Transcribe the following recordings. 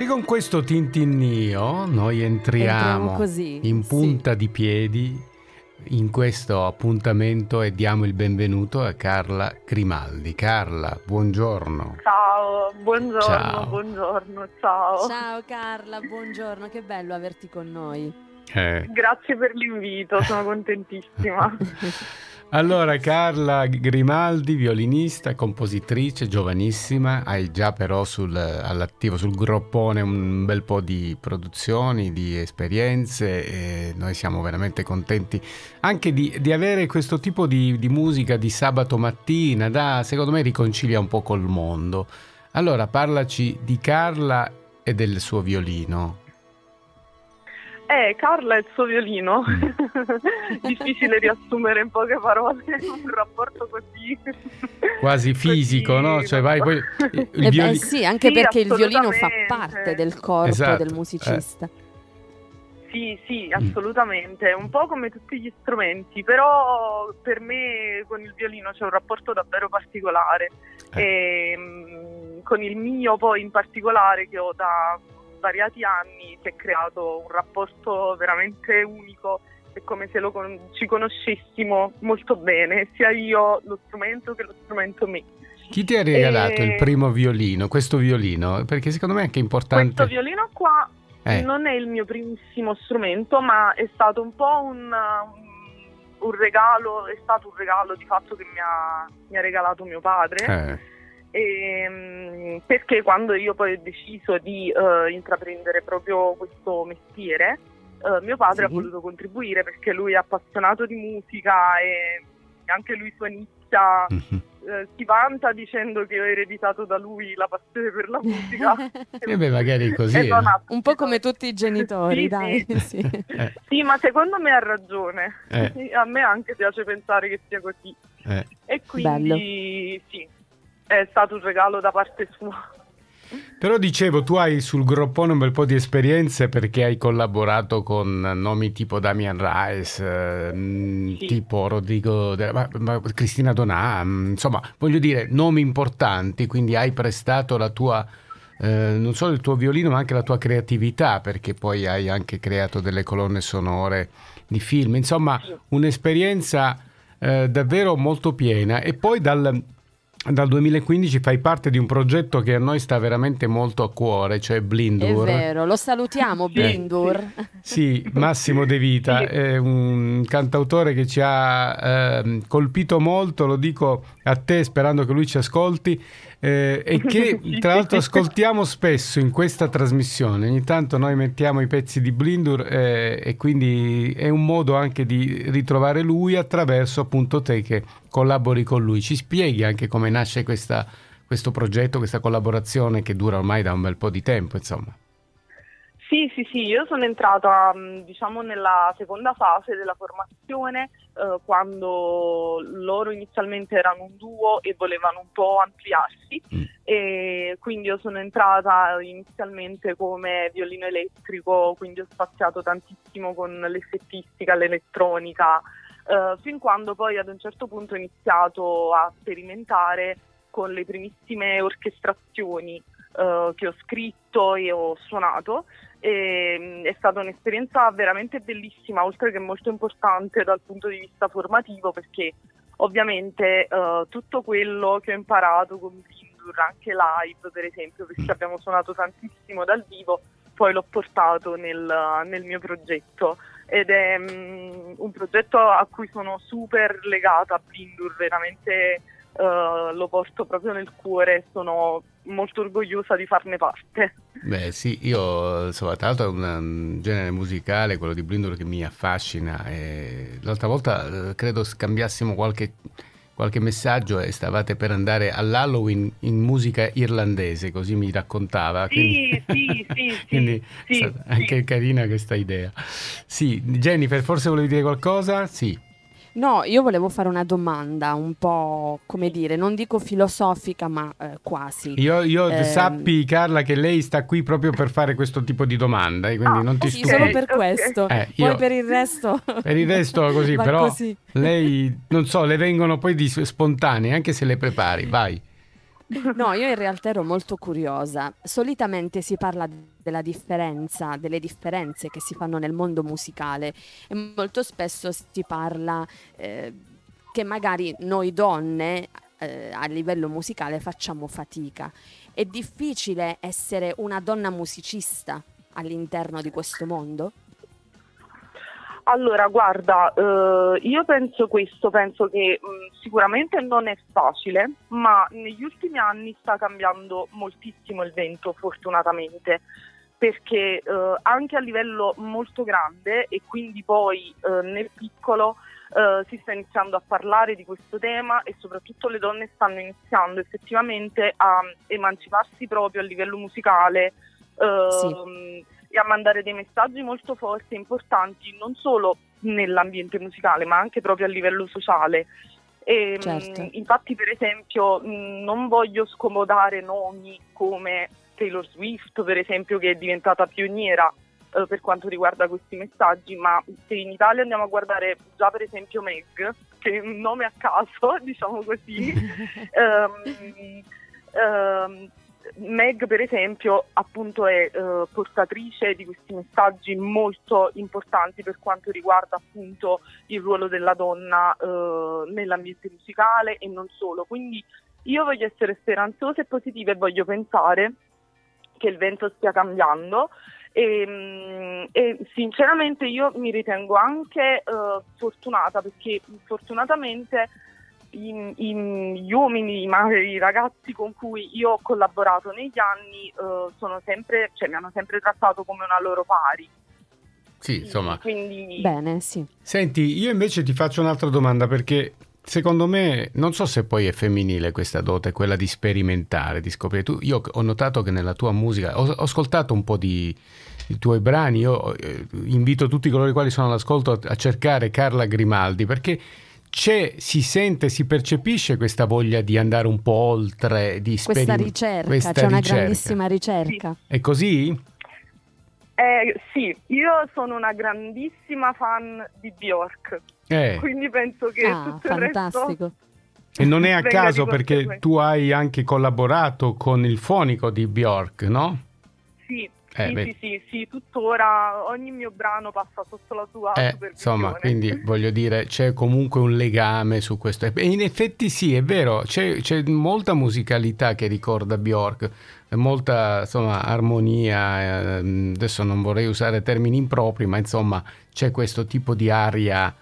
E con questo tintinnio noi entriamo, così, in punta sì. di piedi in questo appuntamento e diamo il benvenuto a Carla Grimaldi. Carla, buongiorno. Ciao, buongiorno, Ciao. buongiorno, ciao. Ciao Carla, buongiorno, che bello averti con noi. Eh, Grazie per l'invito, sono contentissima. Allora, Carla Grimaldi, violinista, compositrice, giovanissima, hai già però sul- all'attivo sul groppone un bel po' di produzioni, di esperienze e noi siamo veramente contenti anche di, di avere questo tipo di, di musica di sabato mattina, da, secondo me riconcilia un po' col mondo. Allora, parlaci di Carla e del suo violino. Eh, Carla e il suo violino. Mm. Difficile riassumere in poche parole un rapporto così. Quasi fisico, così- no? Cioè, vai poi... Il Eh beh, violi- sì, anche Sì, perché il violino fa parte del corpo Esatto, del musicista. Sì, sì, Mm. assolutamente, un po' come tutti gli strumenti, però per me con il violino c'è un rapporto davvero particolare Eh. e mm, con il mio poi in particolare che ho da svariati anni si è creato un rapporto veramente unico, è come se lo con- ci conoscessimo molto bene, sia io lo strumento che lo strumento me. Chi ti ha regalato Eh, il primo violino, questo violino? Perché secondo me è anche importante. Questo violino qua Eh. non è il mio primissimo strumento, ma è stato un po' un, un- un regalo, è stato un regalo di fatto che mi ha, mi ha regalato mio padre. Eh, Ehm, perché quando io poi ho deciso di eh, intraprendere proprio questo mestiere, eh, mio padre Sì. ha voluto contribuire perché lui è appassionato di musica e anche lui suonicchia, mhm. eh, si vanta dicendo che ho ereditato da lui la passione per la musica. E beh, magari così. E eh. Un po' come tutti i genitori, Sì, dai. sì. sì. Eh, Sì, ma secondo me ha ragione. Eh. A me anche piace pensare che sia così. eh. E quindi sì, è stato un regalo da parte sua. Però dicevo, tu hai sul groppone un bel po' di esperienze perché hai collaborato con nomi tipo Damian Rice, eh, mh, Sì. tipo Rodrigo, ma- ma Cristina Donà, insomma, voglio dire, nomi importanti, quindi hai prestato la tua, eh, non solo il tuo violino, ma anche la tua creatività, perché poi hai anche creato delle colonne sonore di film, insomma, un'esperienza eh, davvero molto piena. E poi dal, dal 2015 fai parte di un progetto che a noi sta veramente molto a cuore, cioè È Blindur. vero, lo salutiamo, Sì, Blindur. Sì, Massimo De Vita è un cantautore che ci ha ehm, colpito molto, lo dico a te sperando che lui ci ascolti, eh, e che tra l'altro ascoltiamo spesso in questa trasmissione. Ogni tanto noi mettiamo i pezzi di Blindur eh, e quindi è un modo anche di ritrovare lui attraverso appunto te che collabori con lui. Ci spieghi anche come nasce questa- questo progetto, questa collaborazione che dura ormai da un bel po' di tempo, insomma. Sì, sì, sì, io sono entrata mh, diciamo nella seconda fase della formazione eh, quando loro inizialmente erano un duo e volevano un po' ampliarsi Mm. e quindi io sono entrata inizialmente come violino elettrico, quindi ho spaziato tantissimo con l'effettistica, l'elettronica, eh, fin quando poi ad un certo punto ho iniziato a sperimentare con le primissime orchestrazioni eh, che ho scritto e ho suonato. E, mh, è stata un'esperienza veramente bellissima, oltre che molto importante dal punto di vista formativo, perché ovviamente eh, tutto quello che ho imparato con Blindur, anche live per esempio, perché abbiamo suonato tantissimo dal vivo, poi l'ho portato nel, nel mio progetto. Ed è mh, un progetto a cui sono super legata a Blindur, veramente eh, lo porto proprio nel cuore e sono molto orgogliosa di farne parte. Beh sì, io insomma, tra l'altro è un, um, genere musicale, quello di Blindur, che mi affascina. E l'altra volta eh, credo scambiassimo qualche, qualche messaggio e stavate per andare all'Halloween in musica irlandese, così mi raccontava. Sì, sì, sì, sì, quindi sì, stata anche sì. carina questa idea. Sì, Jennifer, forse volevi dire qualcosa? Sì. No, io volevo fare una domanda un po', come dire, non dico filosofica, ma eh, quasi. Io, io Ehm. sappi, Carla, che lei sta qui proprio per fare questo tipo di domanda, eh, quindi Ah, non ti Sì, ok, stupisci. solo per questo. Eh, Poi io- per il resto... Per il resto così, però così. lei, non so, le vengono poi di spontanee, anche se le prepari, vai. No, io in realtà ero molto curiosa. Solitamente si parla della differenza, delle differenze che si fanno nel mondo musicale e molto spesso si parla eh, che magari noi donne eh, a livello musicale facciamo fatica. È difficile essere una donna musicista all'interno di questo mondo? Allora, guarda, eh, io penso questo, penso che mh, sicuramente non è facile, ma negli ultimi anni sta cambiando moltissimo il vento, fortunatamente, perché eh, anche a livello molto grande e quindi poi eh, nel piccolo eh, si sta iniziando a parlare di questo tema e soprattutto le donne stanno iniziando effettivamente a emanciparsi proprio a livello musicale. Sì ehm, e a mandare dei messaggi molto forti e importanti non solo nell'ambiente musicale ma anche proprio a livello sociale. E, certo. Infatti per esempio non voglio scomodare nomi come Taylor Swift per esempio che è diventata pioniera eh, per quanto riguarda questi messaggi, ma se in Italia andiamo a guardare già per esempio Meg, che è un nome a caso, diciamo così, um, um, Meg per esempio appunto è eh, portatrice di questi messaggi molto importanti per quanto riguarda appunto il ruolo della donna eh, nell'ambiente musicale e non solo. Quindi io voglio essere speranzosa e positiva e voglio pensare che il vento stia cambiando e, mm, e sinceramente io mi ritengo anche eh, fortunata perché fortunatamente i, i, gli uomini, i, ragazzi con cui io ho collaborato negli anni uh, sempre, cioè, mi hanno sempre trattato come una loro pari. Sì, insomma. Quindi... Bene, sì. Senti, io invece ti faccio un'altra domanda perché secondo me, non so se poi è femminile questa dote, quella di sperimentare, di scoprire. Tu, io ho notato che nella tua musica, ho, ho ascoltato un po' di i tuoi brani, io eh, invito tutti coloro i quali sono all'ascolto a, a cercare Carla Grimaldi perché c'è, si sente, si percepisce questa voglia di andare un po' oltre, di sperimentare. Questa ricerca, questa c'è ricerca. una grandissima ricerca. Sì. È così? Eh, sì, io sono una grandissima fan di Bjork, eh. quindi penso che ah, tutto fantastico. il resto... E non è a caso perché tu hai anche collaborato con il fonico di Bjork, no? Sì, eh, sì, sì, sì, sì, tuttora ogni mio brano passa sotto la tua eh, Insomma, quindi voglio dire, c'è comunque un legame su questo. E in effetti sì, è vero, c'è, c'è molta musicalità che ricorda Bjork, molta insomma, armonia, eh, adesso non vorrei usare termini impropri, ma insomma c'è questo tipo di aria...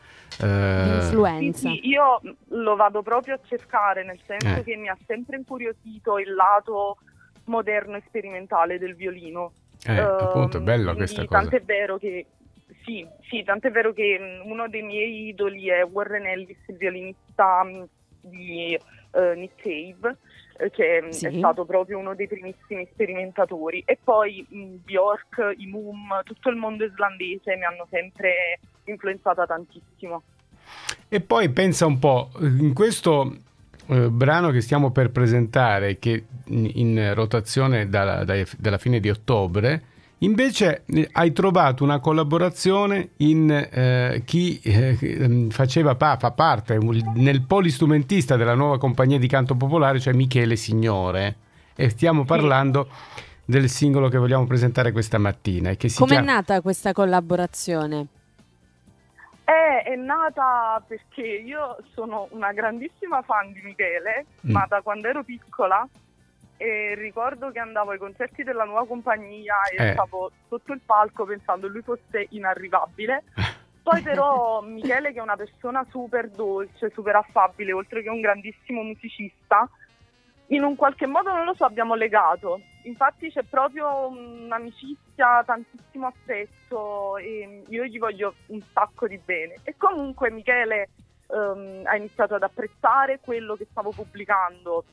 Uh... Influenza. Sì, sì, io lo vado proprio a cercare, nel senso eh. che mi ha sempre incuriosito il lato moderno e sperimentale del violino. Eh, appunto, è bello questa cosa. Tant'è vero che sì, sì, tant'è vero che mm, uno dei miei idoli è Warren Ellis, il violinista mm, di uh, Nick Cave, eh, che mm, sì. è stato proprio uno dei primissimi sperimentatori. E poi mh, Bjork, i Moom, tutto il mondo islandese mi hanno sempre influenzata tantissimo. E poi pensa un po', in questo eh, brano che stiamo per presentare, che in, in rotazione dalla, dai, dalla fine di ottobre, Invece eh, hai trovato una collaborazione in eh, chi eh, mm, faceva fa parte nel polistrumentista della nuova compagnia di canto popolare, cioè Michele Signore. E stiamo parlando del singolo che vogliamo presentare questa mattina. Come chiama... è nata questa collaborazione? È, è, nata perché io sono una grandissima fan di Michele, mm. ma da quando ero piccola e ricordo che andavo ai concerti della nuova compagnia e eh. stavo sotto il palco pensando lui fosse inarrivabile. Poi però Michele che è una persona super dolce, super affabile, oltre che un grandissimo musicista, in un qualche modo non lo so, abbiamo legato. Infatti c'è proprio un'amicizia, tantissimo affetto e io gli voglio un sacco di bene. E comunque Michele um, ha iniziato ad apprezzare quello che stavo pubblicando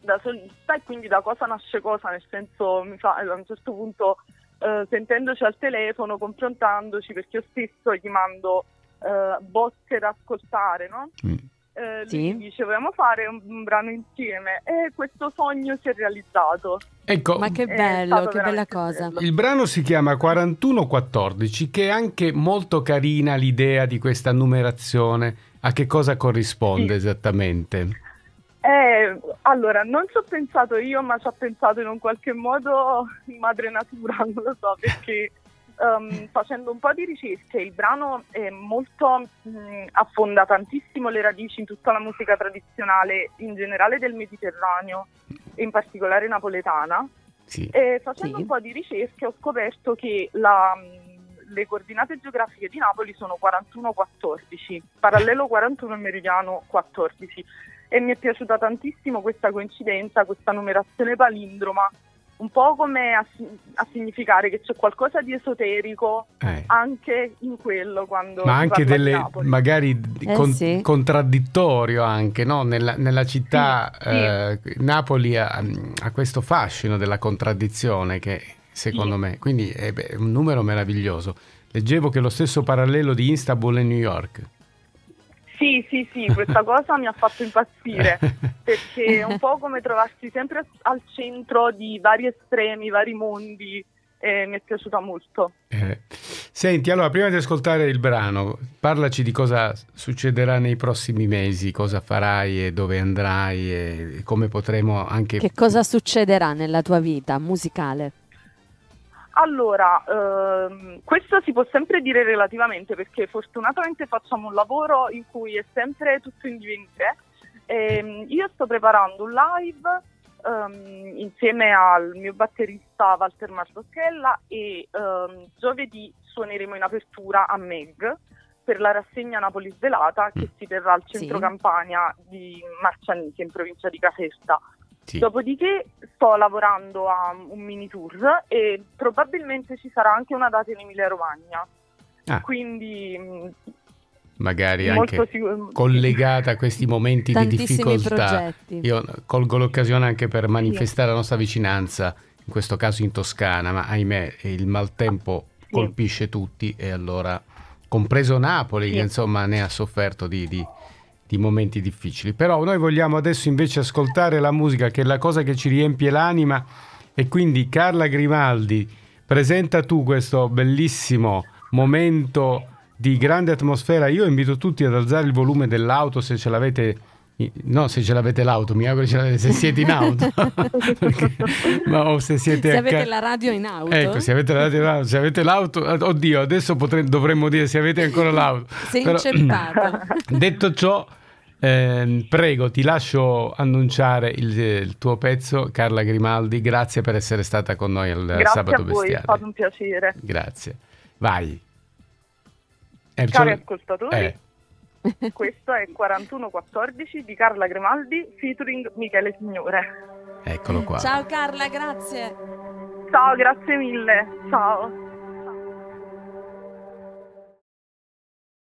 da solista e quindi da cosa nasce cosa, nel senso fa a un certo punto uh, sentendoci al telefono, confrontandoci, perché io stesso gli mando uh, bozze da ascoltare, no? Mm eh, sì. dice vogliamo fare un, un, brano insieme e questo sogno si è realizzato. Ecco, ma che bello, che bella cosa. Bello. Il brano si chiama 4114 che è anche molto carina l'idea di questa numerazione. A che cosa corrisponde sì. esattamente? Eh, allora, non ci ho pensato io, ma ci ho pensato in un qualche modo madre natura, non lo so, perché um, facendo un po' di ricerche il brano molto, mh, affonda tantissimo le radici in tutta la musica tradizionale, in generale del Mediterraneo e in particolare napoletana. Sì. E facendo Sì. un po' di ricerche ho scoperto che la, le coordinate geografiche di Napoli sono 41-14, parallelo 41 e meridiano 14 e mi è piaciuta tantissimo questa coincidenza, questa numerazione palindroma, un po' come a, a significare che c'è qualcosa di esoterico Eh. anche in quello quando Ma anche delle, magari Eh, con- sì. contraddittorio anche, no? Nella, nella città Sì, sì. eh, Napoli ha, ha questo fascino della contraddizione che secondo Sì. me, quindi è, beh, è un numero meraviglioso. Leggevo che è lo stesso parallelo di Istanbul e New York. Sì, sì, sì, questa cosa mi ha fatto impazzire perché è un po' come trovarsi sempre al centro di vari estremi, vari mondi e mi è piaciuta molto. Eh, Senti, allora, prima di ascoltare il brano, parlaci di cosa succederà nei prossimi mesi, cosa farai e dove andrai e come potremo anche... Che cosa succederà nella tua vita musicale? Allora, ehm, questo si può sempre dire relativamente perché fortunatamente facciamo un lavoro in cui è sempre tutto in divenire. Ehm, io sto preparando un live ehm, insieme al mio batterista Walter Martoschella e ehm, giovedì suoneremo in apertura a Meg per la rassegna Napoli Svelata che Mm. si terrà al Sì. centro campagna di Marcianisi in provincia di Caserta. Sì. Dopodiché sto lavorando a un mini tour e probabilmente ci sarà anche una data in Emilia Romagna. Ah. Quindi magari anche sicur- collegata a questi momenti di difficoltà. progetti. Io colgo l'occasione anche per manifestare la nostra vicinanza, in questo caso in Toscana, ma ahimè il maltempo Sì. colpisce tutti e allora, compreso Napoli, Sì. che insomma ne ha sofferto di, di- di momenti difficili. Però noi vogliamo adesso invece ascoltare la musica, che è la cosa che ci riempie l'anima, e quindi Carla Grimaldi, presenta tu questo bellissimo momento di grande atmosfera. Io invito tutti ad alzare il volume dell'auto se ce l'avete. No, se ce l'avete l'auto, mi auguro ce l'avete se siete in auto. Perché- ma se siete Se avete ca- la radio in auto, Ecco, se avete, la radio- se avete l'auto, oddio, adesso potre- dovremmo dire se avete ancora l'auto. sei Però- inceppato. Detto ciò, ehm, prego, ti lascio annunciare il, il tuo pezzo, Carla Grimaldi. Grazie per essere stata con noi al Grazie sabato a voi, è stato un piacere. Grazie. Vai. Eh, Cari ascoltatori, eh, questo è 4114 di Carla Grimaldi featuring Michele Signore. eccolo qua. Ciao Carla, grazie. Ciao, grazie mille. Ciao.